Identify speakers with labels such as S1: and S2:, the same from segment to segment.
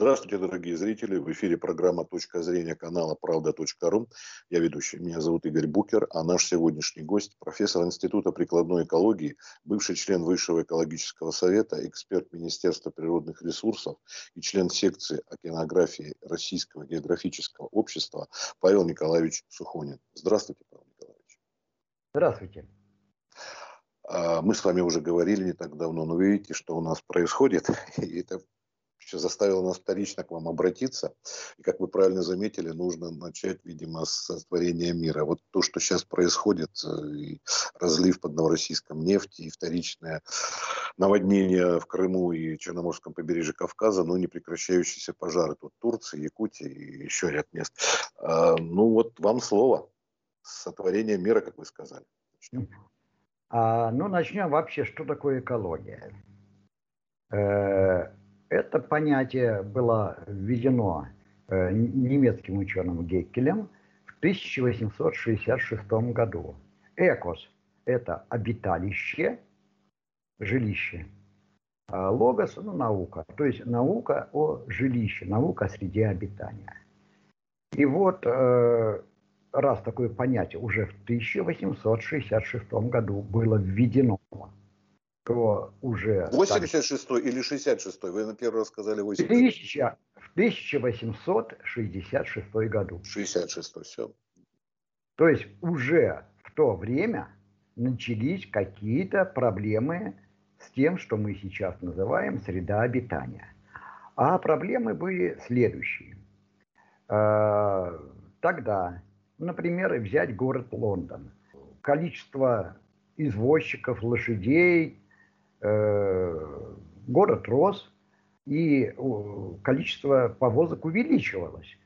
S1: Здравствуйте, дорогие зрители. В эфире программа «Точка зрения» канала «Правда.ру». Я ведущий. Меня зовут Игорь Букер, а наш сегодняшний гость – профессор Института прикладной экологии, бывший член Высшего экологического совета, эксперт Министерства природных ресурсов и член секции океанографии Российского географического общества Павел Николаевич Сухонин. Здравствуйте, Павел Николаевич.
S2: Здравствуйте.
S1: А, мы с вами уже говорили не так давно, но видите, что у нас происходит. И это заставило нас вторично к вам обратиться. И, как вы правильно заметили, нужно начать, видимо, с сотворения мира. Вот то, что сейчас происходит, э, и разлив под Новороссийском нефти, и вторичное наводнение в Крыму и Черноморском побережье Кавказа, но не прекращающиеся пожары тут Турции, Якутии и еще ряд мест. А, ну вот вам слово. Сотворение мира, как вы сказали.
S2: Начнем. А, ну, начнем вообще, что такое экология. Э, это понятие было введено э, немецким ученым Геккелем в 1866 году. Экос – это обиталище, жилище. А логос – ну, наука, то есть наука о жилище, наука о среде обитания. И вот э, раз такое понятие уже в 1866 году было введено то уже...
S1: 86 так, или 66 Вы на первый раз сказали 86
S2: В 1866 году.
S1: 66 все.
S2: То есть уже в то время начались какие-то проблемы с тем, что мы сейчас называем среда обитания. А проблемы были следующие. А, тогда, например, взять город Лондон. Количество извозчиков, лошадей, город рос, и количество повозок увеличивалось.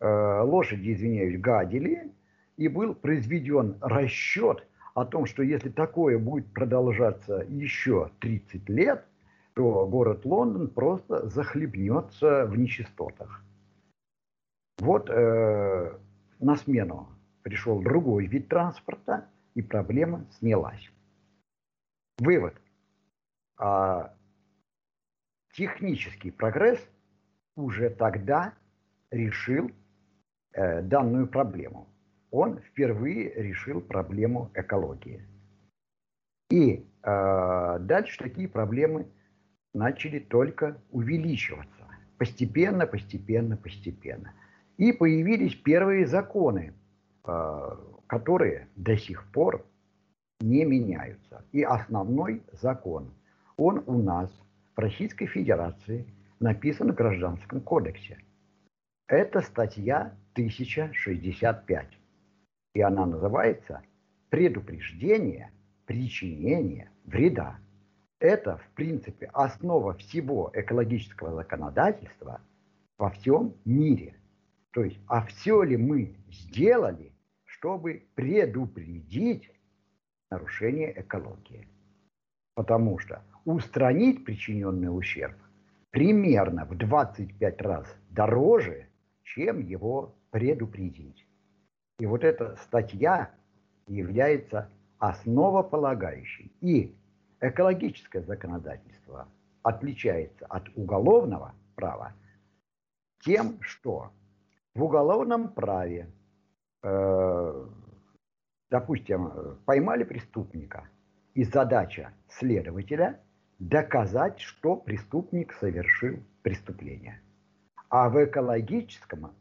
S2: Э, лошади, извиняюсь, гадили, и был произведен расчет о том, что если такое будет продолжаться еще 30 лет, то город Лондон просто захлебнется в нечистотах. Вот э, на смену пришел другой вид транспорта, и проблема снялась. Вывод – а, технический прогресс уже тогда решил э, данную проблему. Он впервые решил проблему экологии. И э, дальше такие проблемы начали только увеличиваться. Постепенно, постепенно, постепенно. И появились первые законы, э, которые до сих пор не меняются. И основной закон – он у нас в Российской Федерации написан в Гражданском кодексе. Это статья 1065. И она называется «Предупреждение причинения вреда». Это, в принципе, основа всего экологического законодательства во всем мире. То есть, а все ли мы сделали, чтобы предупредить нарушение экологии? Потому что устранить причиненный ущерб примерно в 25 раз дороже, чем его предупредить. И вот эта статья является основополагающей. И экологическое законодательство отличается от уголовного права тем, что в уголовном праве, э, допустим, поймали преступника, и задача следователя доказать, что преступник совершил преступление. А в экологическом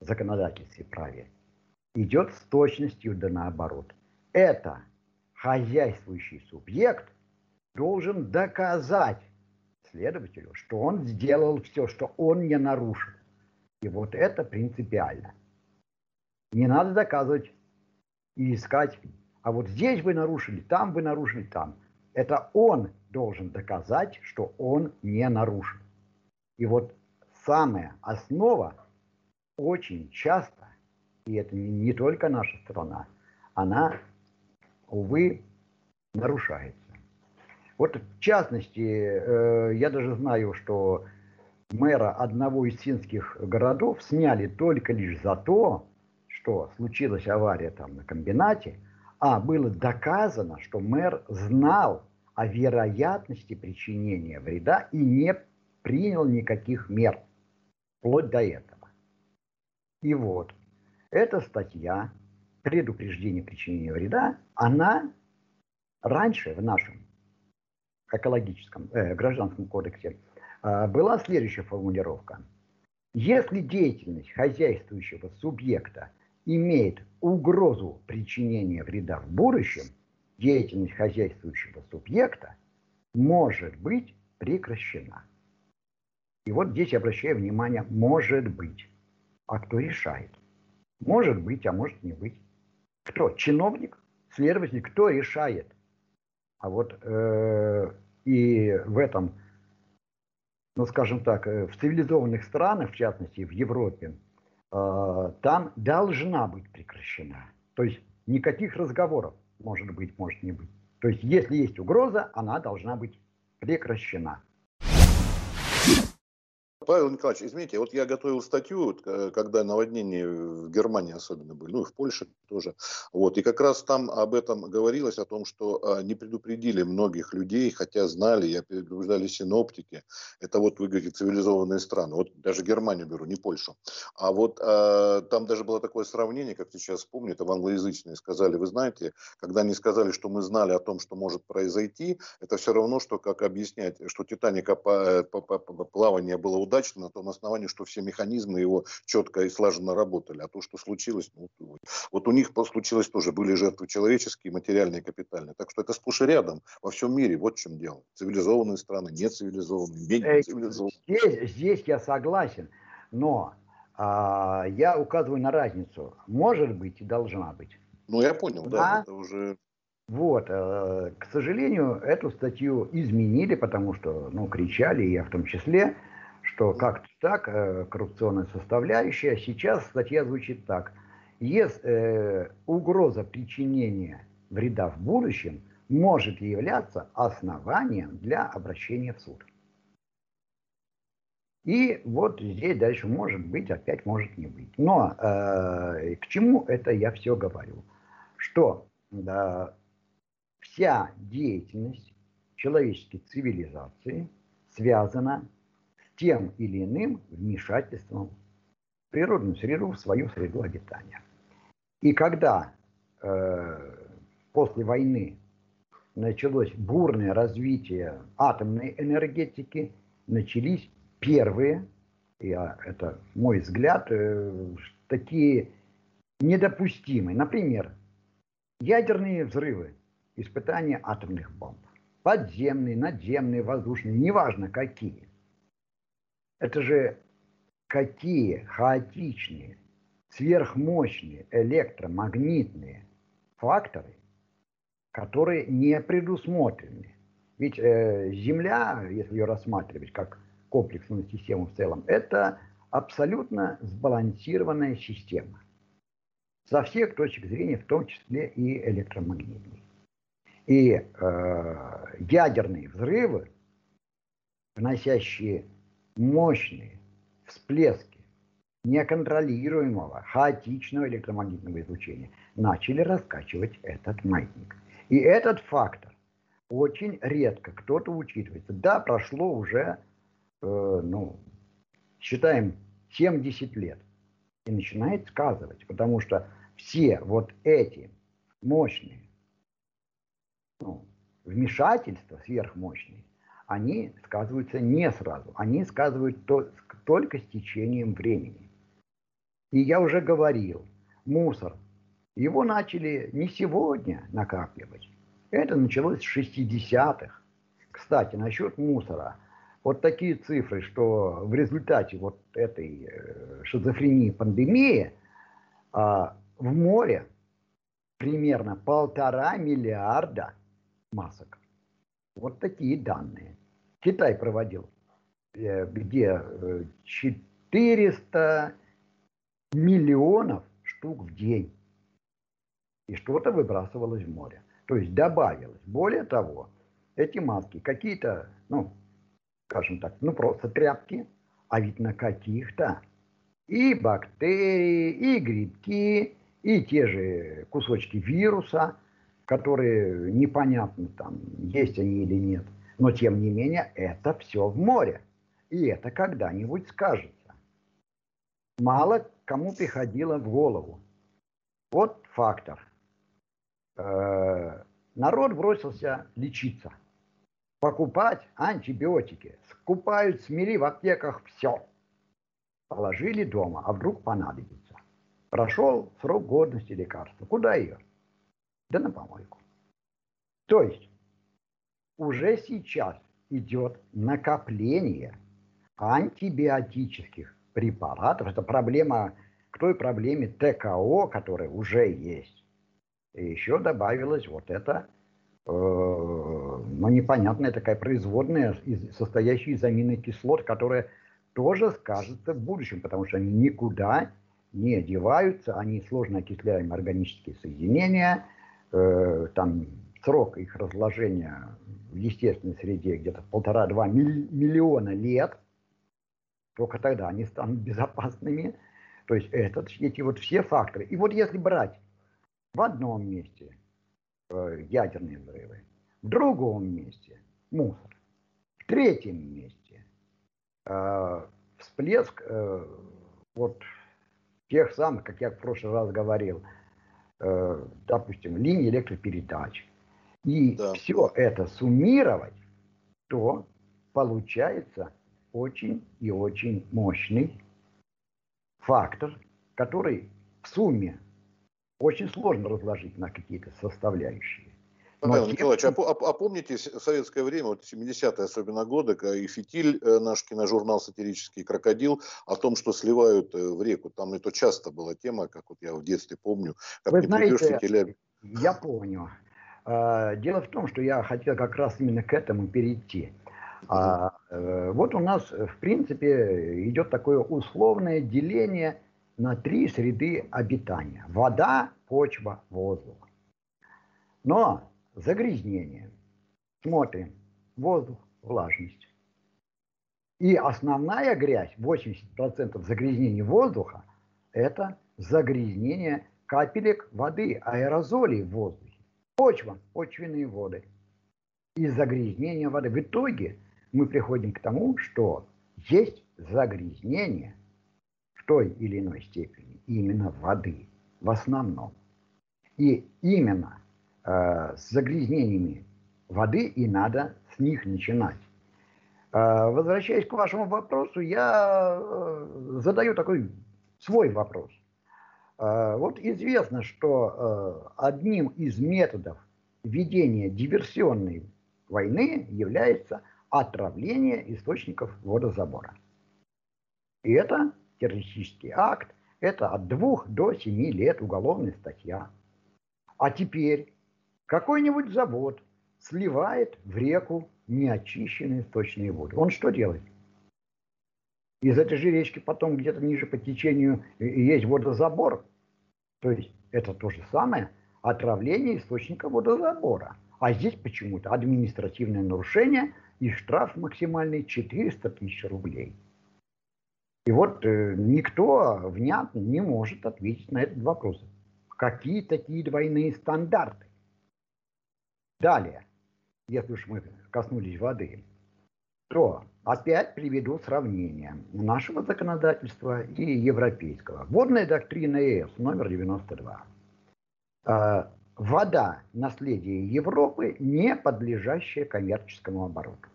S2: законодательстве праве идет с точностью да наоборот. Это хозяйствующий субъект должен доказать следователю, что он сделал все, что он не нарушил. И вот это принципиально. Не надо доказывать и искать, а вот здесь вы нарушили, там вы нарушили, там. Это он должен доказать, что он не нарушил. И вот самая основа очень часто, и это не, только наша страна, она, увы, нарушается. Вот в частности, э, я даже знаю, что мэра одного из финских городов сняли только лишь за то, что случилась авария там на комбинате – а было доказано, что мэр знал о вероятности причинения вреда и не принял никаких мер вплоть до этого. И вот, эта статья предупреждение причинения вреда, она раньше в нашем экологическом, э, гражданском кодексе э, была следующая формулировка. Если деятельность хозяйствующего субъекта имеет угрозу причинения вреда в будущем, деятельность хозяйствующего субъекта может быть прекращена. И вот здесь я обращаю внимание, может быть. А кто решает? Может быть, а может не быть. Кто? Чиновник? Следователь? Кто решает? А вот э, и в этом, ну скажем так, э, в цивилизованных странах, в частности в Европе, там должна быть прекращена. То есть никаких разговоров может быть, может не быть. То есть если есть угроза, она должна быть прекращена.
S1: Павел Николаевич, извините, вот я готовил статью, э, когда наводнения в Германии особенно были, ну и в Польше тоже. Вот, и как раз там об этом говорилось, о том, что а, не предупредили многих людей, хотя знали, я предупреждали синоптики. Это вот, вы говорите, цивилизованные страны. Вот даже Германию беру, не Польшу. А вот а, там даже было такое сравнение, как сейчас помню, в англоязычные сказали, вы знаете, когда они сказали, что мы знали о том, что может произойти, это все равно, что как объяснять, что Титаника э, плавание было удачным, удачно на том основании, что все механизмы его четко и слаженно работали. А то, что случилось, ну, вот у них случилось тоже, были жертвы человеческие, материальные, капитальные. Так что это сплошь и рядом во всем мире. Вот в чем дело. Цивилизованные страны, нецивилизованные, менее цивилизованные.
S2: Здесь, здесь я согласен, но а, я указываю на разницу. Может быть и должна быть.
S1: Ну, я понял, да, да это уже...
S2: Вот, э, к сожалению, эту статью изменили, потому что, ну, кричали, я в том числе, что как-то так, э, коррупционная составляющая. Сейчас статья звучит так. Если э, угроза причинения вреда в будущем может являться основанием для обращения в суд. И вот здесь дальше может быть, опять может не быть. Но э, к чему это я все говорю? Что э, вся деятельность человеческой цивилизации связана тем или иным вмешательством в природную среду, в свою среду обитания. И когда э, после войны началось бурное развитие атомной энергетики, начались первые, я, это мой взгляд, э, такие недопустимые. Например, ядерные взрывы, испытания атомных бомб. Подземные, надземные, воздушные, неважно какие. Это же какие хаотичные, сверхмощные электромагнитные факторы, которые не предусмотрены. Ведь э, Земля, если ее рассматривать как комплексную систему в целом, это абсолютно сбалансированная система. Со всех точек зрения, в том числе и электромагнитной. И э, ядерные взрывы, вносящие мощные всплески неконтролируемого, хаотичного электромагнитного излучения начали раскачивать этот маятник. И этот фактор очень редко кто-то учитывается. Да, прошло уже, э, ну, считаем, 70 лет. И начинает сказывать, потому что все вот эти мощные ну, вмешательства сверхмощные, они сказываются не сразу, они сказывают то, только с течением времени. И я уже говорил, мусор, его начали не сегодня накапливать. Это началось с 60-х. Кстати, насчет мусора. Вот такие цифры, что в результате вот этой э, шизофрении, пандемии а, в море примерно полтора миллиарда масок. Вот такие данные. Китай проводил, э, где 400 э, миллионов штук в день. И что-то выбрасывалось в море. То есть добавилось. Более того, эти маски какие-то, ну, скажем так, ну просто тряпки, а ведь на каких-то и бактерии, и грибки, и те же кусочки вируса – которые непонятно там, есть они или нет. Но тем не менее, это все в море. И это когда-нибудь скажется. Мало кому приходило в голову. Вот фактор. Э, народ бросился лечиться, покупать антибиотики. Скупают, смели в аптеках все. Положили дома, а вдруг понадобится. Прошел срок годности лекарства. Куда ее? Да на помойку. То есть уже сейчас идет накопление антибиотических препаратов. Это проблема к той проблеме ТКО, которая уже есть. И еще добавилась вот эта, э, ну, непонятная такая производная, состоящая из аминокислот, которая тоже скажется в будущем, потому что они никуда не одеваются, они сложно окисляемые органические соединения, э, там срок их разложения в естественной среде где-то полтора-два миллиона лет, только тогда они станут безопасными. То есть это, эти вот все факторы. И вот если брать в одном месте э, ядерные взрывы, в другом месте мусор, в третьем месте э, всплеск э, вот тех самых, как я в прошлый раз говорил, допустим, линии электропередач, и да. все это суммировать, то получается очень и очень мощный фактор, который в сумме очень сложно разложить на какие-то составляющие.
S1: Павел Николаевич, а, а, а помните советское время, вот 70-е особенно годы, и фитиль, э, наш киножурнал сатирический «Крокодил», о том, что сливают э, в реку. Там это часто была тема, как вот я в детстве помню. Как
S2: Вы знаете, фитиля... я помню. А, дело в том, что я хотел как раз именно к этому перейти. А, э, вот у нас, в принципе, идет такое условное деление на три среды обитания. Вода, почва, воздух. Но загрязнение. Смотрим. Воздух, влажность. И основная грязь, 80% загрязнения воздуха, это загрязнение капелек воды, аэрозолей в воздухе. Почва, почвенные воды. И загрязнение воды. В итоге мы приходим к тому, что есть загрязнение в той или иной степени именно воды, в основном. И именно э, с загрязнениями воды и надо с них начинать. Э, возвращаясь к вашему вопросу, я э, задаю такой свой вопрос. Э, вот известно, что э, одним из методов ведения диверсионной войны является – отравление источников водозабора. И это террористический акт, это от двух до семи лет уголовная статья. А теперь какой-нибудь завод сливает в реку неочищенные источные воды. Он что делает? Из этой же речки потом где-то ниже по течению есть водозабор. То есть это то же самое отравление источника водозабора. А здесь почему-то административное нарушение и штраф максимальный 400 тысяч рублей. И вот э, никто внятно не может ответить на этот вопрос. Какие такие двойные стандарты? Далее, если уж мы коснулись воды, то опять приведу сравнение нашего законодательства и европейского. Водная доктрина ЕС номер 92 вода – наследие Европы, не подлежащее коммерческому обороту.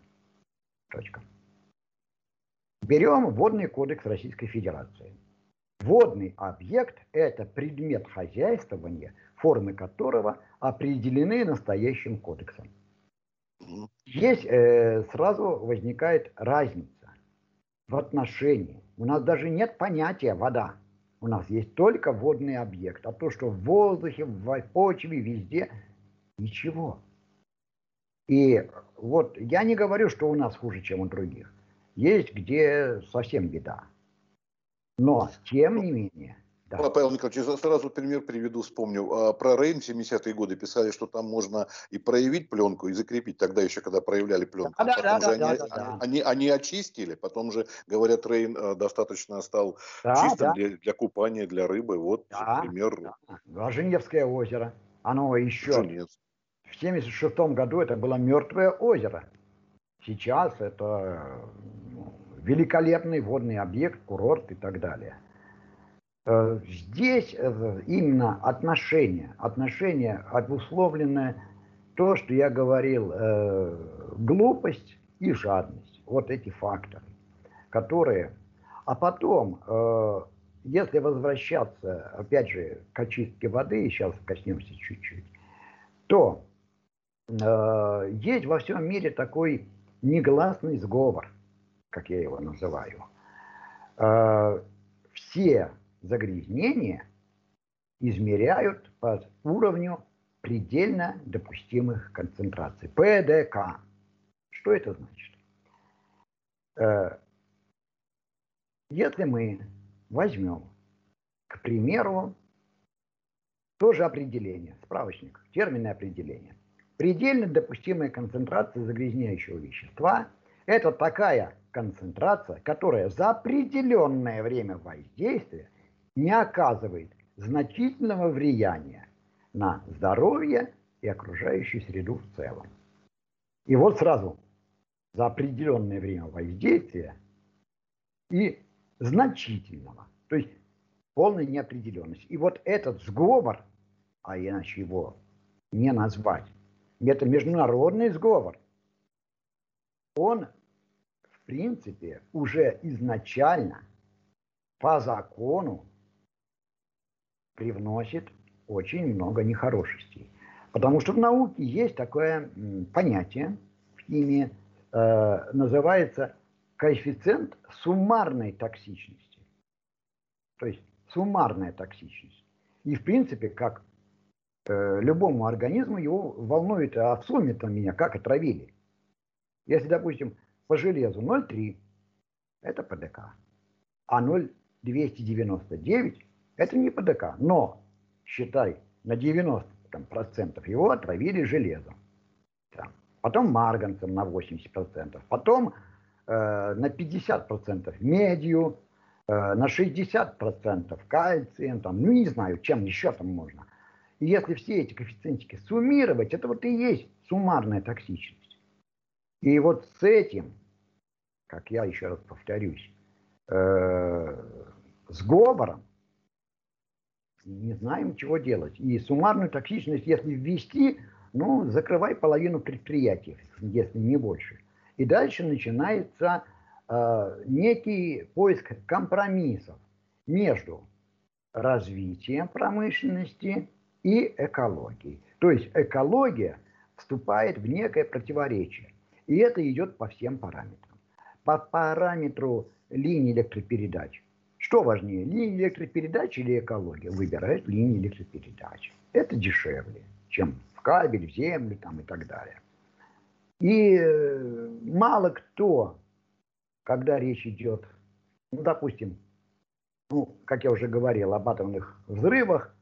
S2: Точка. Берем водный кодекс Российской Федерации. Водный объект – это предмет хозяйствования, формы которого определены настоящим кодексом. Здесь э, сразу возникает разница в отношении. У нас даже нет понятия «вода». У нас есть только водный объект. А то, что в воздухе, в почве, везде, ничего. И вот я не говорю, что у нас хуже, чем у других. Есть где совсем беда. Но, тем не менее,
S1: да. Павел Николаевич, я сразу пример приведу, вспомню. А, про Рейн в 70-е годы писали, что там можно и проявить пленку, и закрепить тогда еще, когда проявляли пленку. Да, да, да, они, да, да, они, они очистили, потом же, говорят, Рейн а, достаточно стал да, чистым да. Для, для купания, для рыбы. Вот да,
S2: пример. Да. Женевское озеро, оно еще Женец. в 76 году это было мертвое озеро. Сейчас это ну, великолепный водный объект, курорт и так далее. Э, здесь э, именно отношение, отношение обусловленное то, что я говорил, э, глупость и жадность. Вот эти факторы, которые... А потом, если возвращаться, опять же, к очистке воды, сейчас коснемся чуть-чуть, то есть во всем мире такой негласный сговор, как я его называю. Все загрязнения измеряют по уровню предельно допустимых концентраций. ПДК. Что это значит? Э, если мы возьмем, к примеру, тоже определение, справочник, терминное определение. Предельно допустимая концентрация загрязняющего вещества – это такая концентрация, которая за определенное время воздействия не оказывает значительного влияния на здоровье и окружающую среду в целом. И вот сразу за определенное время воздействия и значительного, то есть полной неопределенности. И вот этот сговор, а иначе его не назвать, это международный сговор, он, в принципе, уже изначально по закону привносит очень много нехорошестей. Потому что в науке есть такое понятие в химии, э, называется коэффициент суммарной токсичности. То есть суммарная токсичность. И в принципе, как э, любому организму, его волнует, а в сумме-то меня как отравили. Если, допустим, по железу 0,3, это ПДК, а 0,299 это не ПДК. Но считай, на 90 там, процентов его отравили железом. Там. Потом марганцем на 80 процентов. Потом э, на 50 процентов медью, э, на 60 процентов кальцием, там, ну не знаю, чем еще там можно. И если все эти коэффициентики суммировать, это вот и есть суммарная токсичность. И вот с этим, как я еще раз повторюсь, э, с говором не знаем, чего делать. И суммарную токсичность, если ввести, ну, закрывай половину предприятий, если не больше. И дальше начинается э, некий поиск компромиссов между развитием промышленности и экологией. То есть экология вступает в некое противоречие. И это идет по всем параметрам. По параметру линии электропередач что важнее, линия электропередач или экология? Выбирают линии электропередач. Это дешевле, чем в кабель, в землю там, и так далее. И э, мало кто, когда речь идет, ну, допустим, ну, как я уже говорил, об атомных взрывах,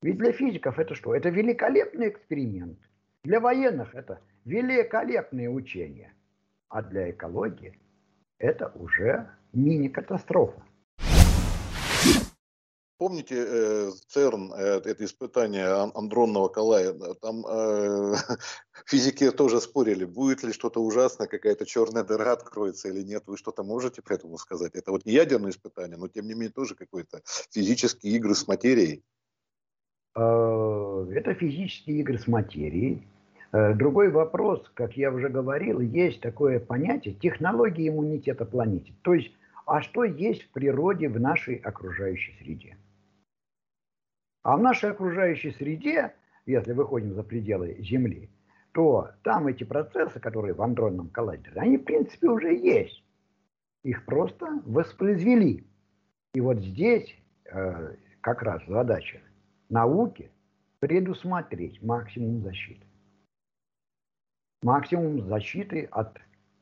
S2: ведь для физиков это что? Это великолепный эксперимент. Для военных это великолепное учение. А для экологии это уже мини-катастрофа.
S1: Помните э, ЦЕРН, э, это испытание андронного коллайда? Там э, физики тоже спорили, будет ли что-то ужасное, какая-то черная дыра откроется или нет. Вы что-то можете по этому сказать? Это вот не ядерное испытание, но тем не менее тоже какой-то физические игры с материей.
S2: Э, это физические игры с материей. Другой вопрос, как я уже говорил, есть такое понятие технологии иммунитета планете. То есть, а что есть в природе в нашей окружающей среде? А в нашей окружающей среде, если выходим за пределы Земли, то там эти процессы, которые в андронном коллайдере, они в принципе уже есть. Их просто воспроизвели. И вот здесь э, как раз задача науки предусмотреть максимум защиты. Максимум защиты от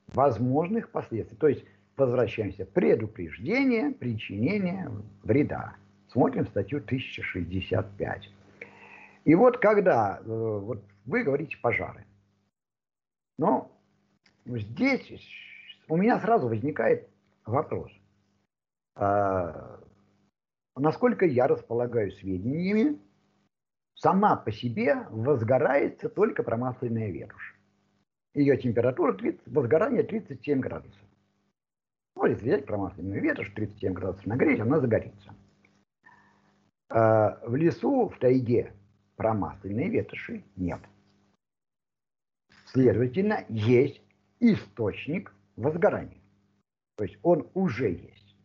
S2: возможных последствий. То есть возвращаемся предупреждение причинения вреда. Смотрим статью 1065. И вот когда, э, вот вы говорите пожары, но здесь у меня сразу возникает вопрос. А, насколько я располагаю сведениями, сама по себе возгорается только промасленная ветошь. Ее температура, 30, возгорание 37 градусов. Ну, если взять промасленную ветошь, 37 градусов нагреть, она загорится. А в лесу, в тайге, промасленной ветоши нет. Следовательно, есть источник возгорания. То есть он уже есть.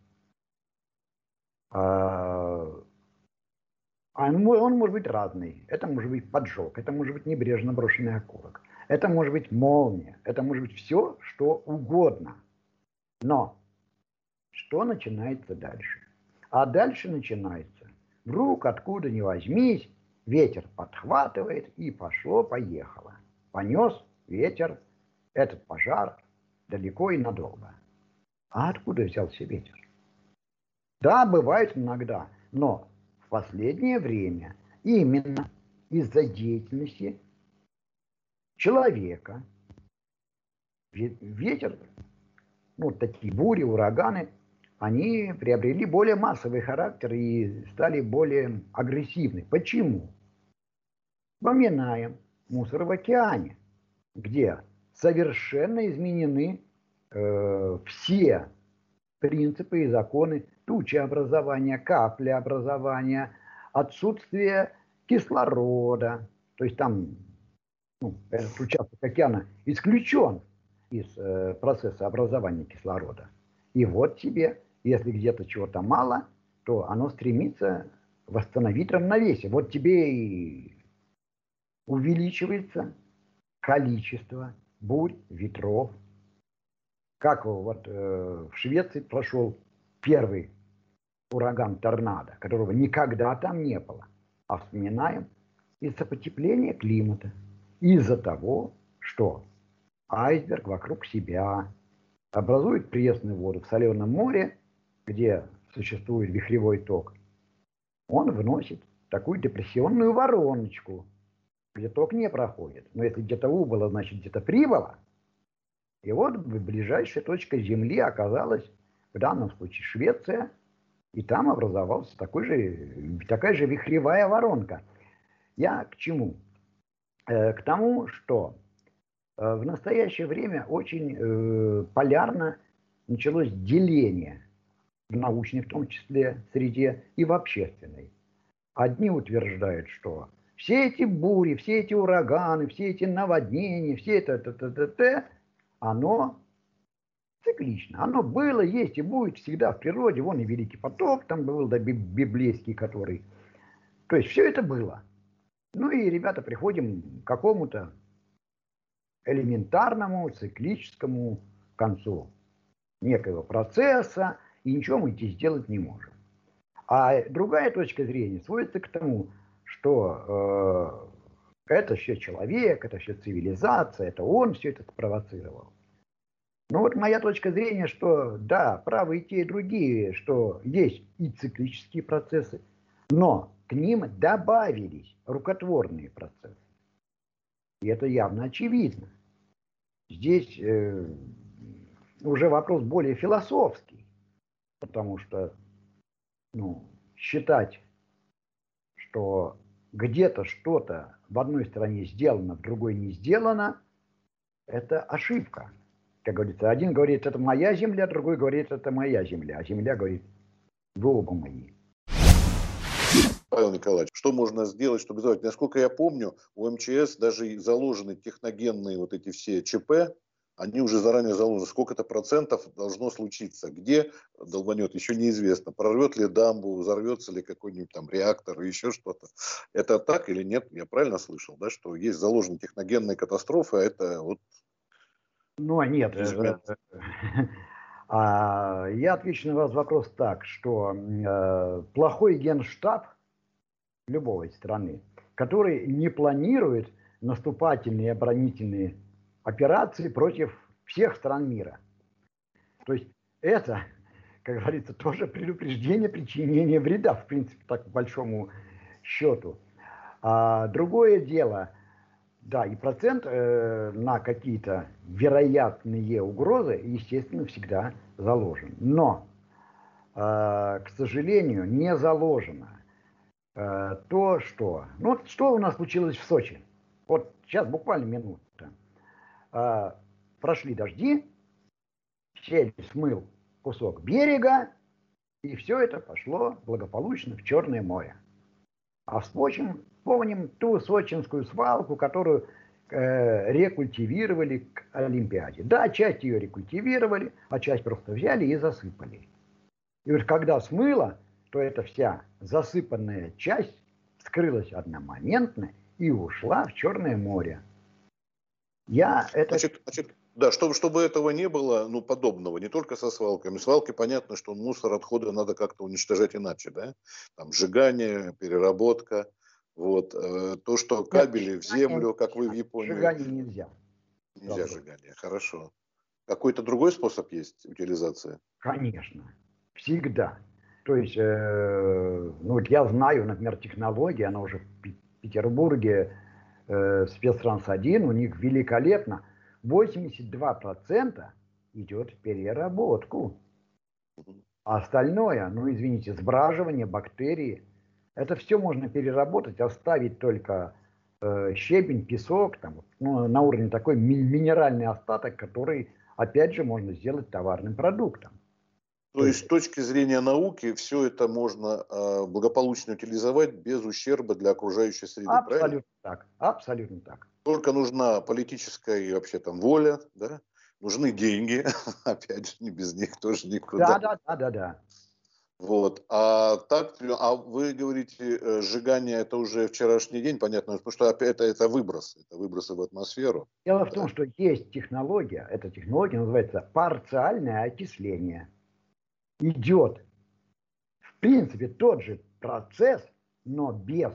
S2: А, он, он может быть разный. Это может быть поджог, это может быть небрежно брошенный окурок, это может быть молния, это может быть все, что угодно. Но что начинается дальше? А дальше начинается, вдруг откуда ни возьмись, ветер подхватывает и пошло-поехало. Понес ветер этот пожар далеко и надолго. А откуда взялся ветер? Да, бывает иногда, но в последнее время именно из-за деятельности человека ветер, ну, такие бури, ураганы, они приобрели более массовый характер и стали более агрессивны. Почему? Вспоминаем мусор в океане, где совершенно изменены э, все принципы и законы тучеобразования, каплеобразования, отсутствие кислорода. То есть там ну, этот участок океана исключен из э, процесса образования кислорода. И вот тебе, если где-то чего-то мало, то оно стремится восстановить равновесие. Вот тебе и увеличивается количество бурь, ветров. Как вот э, в Швеции прошел первый ураган торнадо, которого никогда там не было. А вспоминаем из-за потепления климата, из-за того, что айсберг вокруг себя образует пресную воду в соленом море, где существует вихревой ток, он вносит такую депрессионную вороночку, где ток не проходит. Но если где-то убыло, значит где-то прибыло. И вот ближайшая точка Земли оказалась, в данном случае Швеция, и там образовалась такой же, такая же вихревая воронка. Я к чему? Э, к тому, что э, в настоящее время очень э, полярно началось деление в научной, в том числе, среде и в общественной. Одни утверждают, что все эти бури, все эти ураганы, все эти наводнения, все это, т, т, т, т, оно циклично. Оно было, есть и будет всегда в природе. Вон и Великий потоп там был, да, библейский, который... То есть все это было. Ну и, ребята, приходим к какому-то элементарному циклическому концу некого процесса, и ничего мы здесь сделать не можем. А другая точка зрения сводится к тому, что э, это все человек, это все цивилизация, это он все это спровоцировал. Но вот моя точка зрения, что да, правы и те, и другие, что есть и циклические процессы, но к ним добавились рукотворные процессы. И это явно очевидно. Здесь э, уже вопрос более философский, потому что ну, считать, что где-то что-то в одной стране сделано, в другой не сделано, это ошибка. Как говорится, один говорит, это моя земля, другой говорит, это моя земля, а земля говорит, вы оба мои.
S1: Павел Николаевич, что можно сделать, чтобы сделать? Насколько я помню, у МЧС даже заложены техногенные вот эти все ЧП, они уже заранее заложены, сколько-то процентов должно случиться. Где долбанет, еще неизвестно. Прорвет ли дамбу, взорвется ли какой-нибудь там реактор, еще что-то. Это так или нет? Я правильно слышал, да, что есть заложены техногенные катастрофы, а это вот...
S2: Ну, а нет. Это... А, я отвечу на вас вопрос так, что э, плохой генштаб любой страны, который не планирует наступательные оборонительные операции против всех стран мира. То есть это, как говорится, тоже предупреждение причинения вреда, в принципе, так по большому счету. А другое дело, да, и процент э, на какие-то вероятные угрозы, естественно, всегда заложен. Но, э, к сожалению, не заложено э, то, что... Ну, что у нас случилось в Сочи? Вот сейчас буквально минута. А, прошли дожди, щель смыл кусок берега, и все это пошло благополучно в Черное море. А вспомним, помним ту сочинскую свалку, которую э, рекультивировали к Олимпиаде. Да, часть ее рекультивировали, а часть просто взяли и засыпали. И вот когда смыло, то эта вся засыпанная часть скрылась одномоментно и ушла в Черное море.
S1: Я это... Значит, значит, да, чтобы, чтобы этого не было, ну, подобного, не только со свалками. Свалки, понятно, что мусор, отходы надо как-то уничтожать иначе, да? Там сжигание, переработка, вот. Э, то, что кабели в землю, как вы в Японии.
S2: Сжигание нельзя.
S1: Нельзя Добро. сжигание, хорошо. Какой-то другой способ есть утилизации?
S2: Конечно, всегда. То есть, э, ну вот я знаю, например, технология, она уже в Петербурге, э, спецтранс-1, у них великолепно. 82% идет в переработку. А остальное, ну извините, сбраживание, бактерии, это все можно переработать, оставить только э, щебень, песок, там, ну, на уровне такой ми- минеральный остаток, который, опять же, можно сделать товарным продуктом.
S1: То есть с точки зрения науки все это можно э, благополучно утилизовать без ущерба для окружающей среды,
S2: Абсолютно правильно? так, абсолютно так.
S1: Только нужна политическая и вообще там воля, да? Нужны деньги, опять же, не без них тоже никуда.
S2: Да, да, да, да, да.
S1: Вот. А так, а вы говорите, э, сжигание это уже вчерашний день, понятно, потому что это, это выброс, это выбросы в атмосферу.
S2: Дело в том, что есть технология, эта технология называется парциальное окисление идет, в принципе, тот же процесс, но без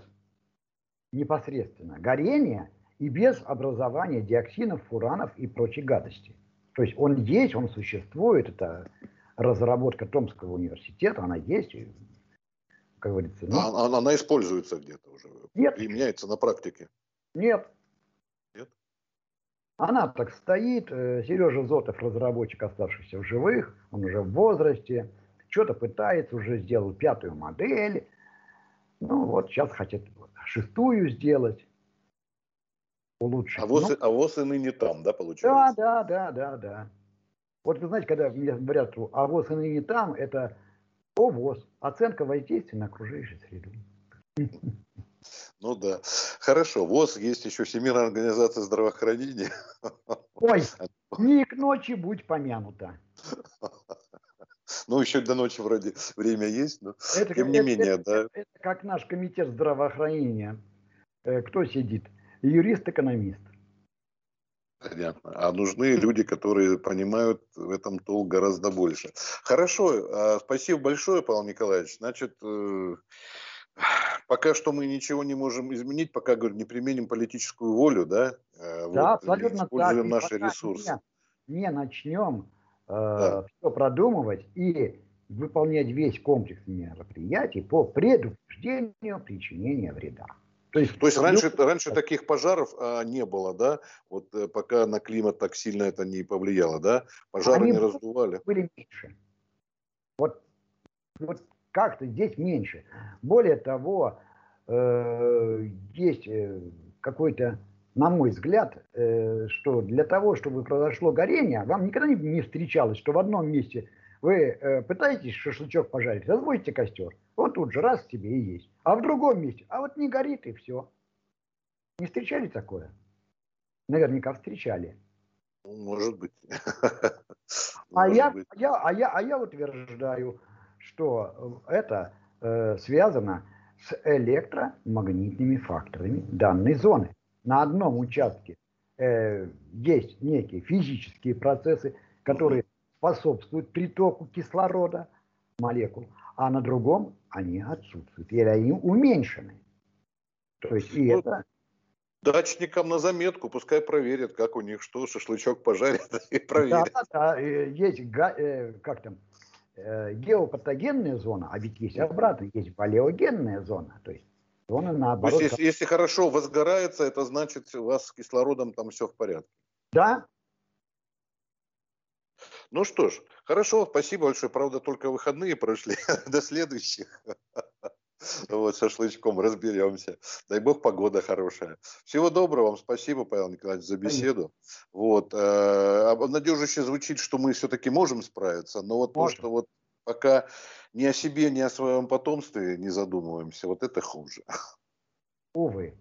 S2: непосредственно горения и без образования диоксинов, фуранов и прочей гадости. То есть он есть, он существует, это разработка Томского университета, она есть, как говорится.
S1: Ну, она, она используется где-то уже,
S2: нет.
S1: применяется на практике?
S2: Нет. Нет? Она так стоит, э, Сережа Зотов, разработчик оставшихся в живых, он уже в возрасте, что-то пытается, уже сделал пятую модель. Ну вот сейчас хотят шестую сделать. Улучшить.
S1: А ВОЗ,
S2: ну,
S1: а ВОЗ и ныне там, да, получается?
S2: Да, да, да, да, да. Вот вы знаете, когда мне говорят, а ВОЗ и ныне там, это ОВОЗ, оценка воздействия на окружающую среду.
S1: Ну да. Хорошо. ВОЗ есть еще Всемирная организация здравоохранения.
S2: Ой, не к ночи будь помянута.
S1: Ну, еще до ночи вроде время есть, но это, тем не это, менее,
S2: это,
S1: да.
S2: Это как наш комитет здравоохранения. Э, кто сидит? Юрист-экономист.
S1: Понятно. А нужны люди, которые понимают в этом толк гораздо больше. Хорошо. А, спасибо большое, Павел Николаевич. Значит, э, пока что мы ничего не можем изменить, пока, говорю, не применим политическую волю, да?
S2: Э, да, вот, абсолютно
S1: используем так. наши ресурсы.
S2: Не, не начнем да. Э, все продумывать и выполнять весь комплекс мероприятий по предупреждению причинения вреда.
S1: То есть, То есть раньше, раньше таких пожаров а, не было, да? Вот э, пока на климат так сильно это не повлияло, да? Пожары Они не раздували.
S2: Были меньше. Вот, вот как-то здесь меньше. Более того, э, есть э, какой-то на мой взгляд, э, что для того, чтобы произошло горение, вам никогда не встречалось, что в одном месте вы пытаетесь шашлычок пожарить, разводите костер, вот тут же раз тебе и есть. А в другом месте, а вот не горит и все. Не встречали такое? Наверняка встречали.
S1: Ну, может быть.
S2: А я, я, а, я, а я утверждаю, что это э, связано с электромагнитными факторами данной зоны на одном участке э, есть некие физические процессы, которые способствуют притоку кислорода молекул, а на другом они отсутствуют, или они уменьшены. То есть и ну, это...
S1: Дачникам на заметку, пускай проверят, как у них что, шашлычок пожарят и проверят. Да,
S2: да, э, есть, э, как там, э, геопатогенная зона, а ведь есть обратно, есть палеогенная зона, то есть
S1: он наоборот... Если, если хорошо возгорается, это значит, у вас с кислородом там все в порядке.
S2: Да.
S1: Ну что ж, хорошо, спасибо большое. Правда, только выходные прошли. До следующих. Вот, шашлычком разберемся. Дай бог, погода хорошая. Всего доброго вам, спасибо, Павел Николаевич, за беседу. Вот, э, обнадеживающе звучит, что мы все-таки можем справиться, но вот можем. то, что вот пока ни о себе, ни о своем потомстве не задумываемся, вот это хуже.
S2: Увы.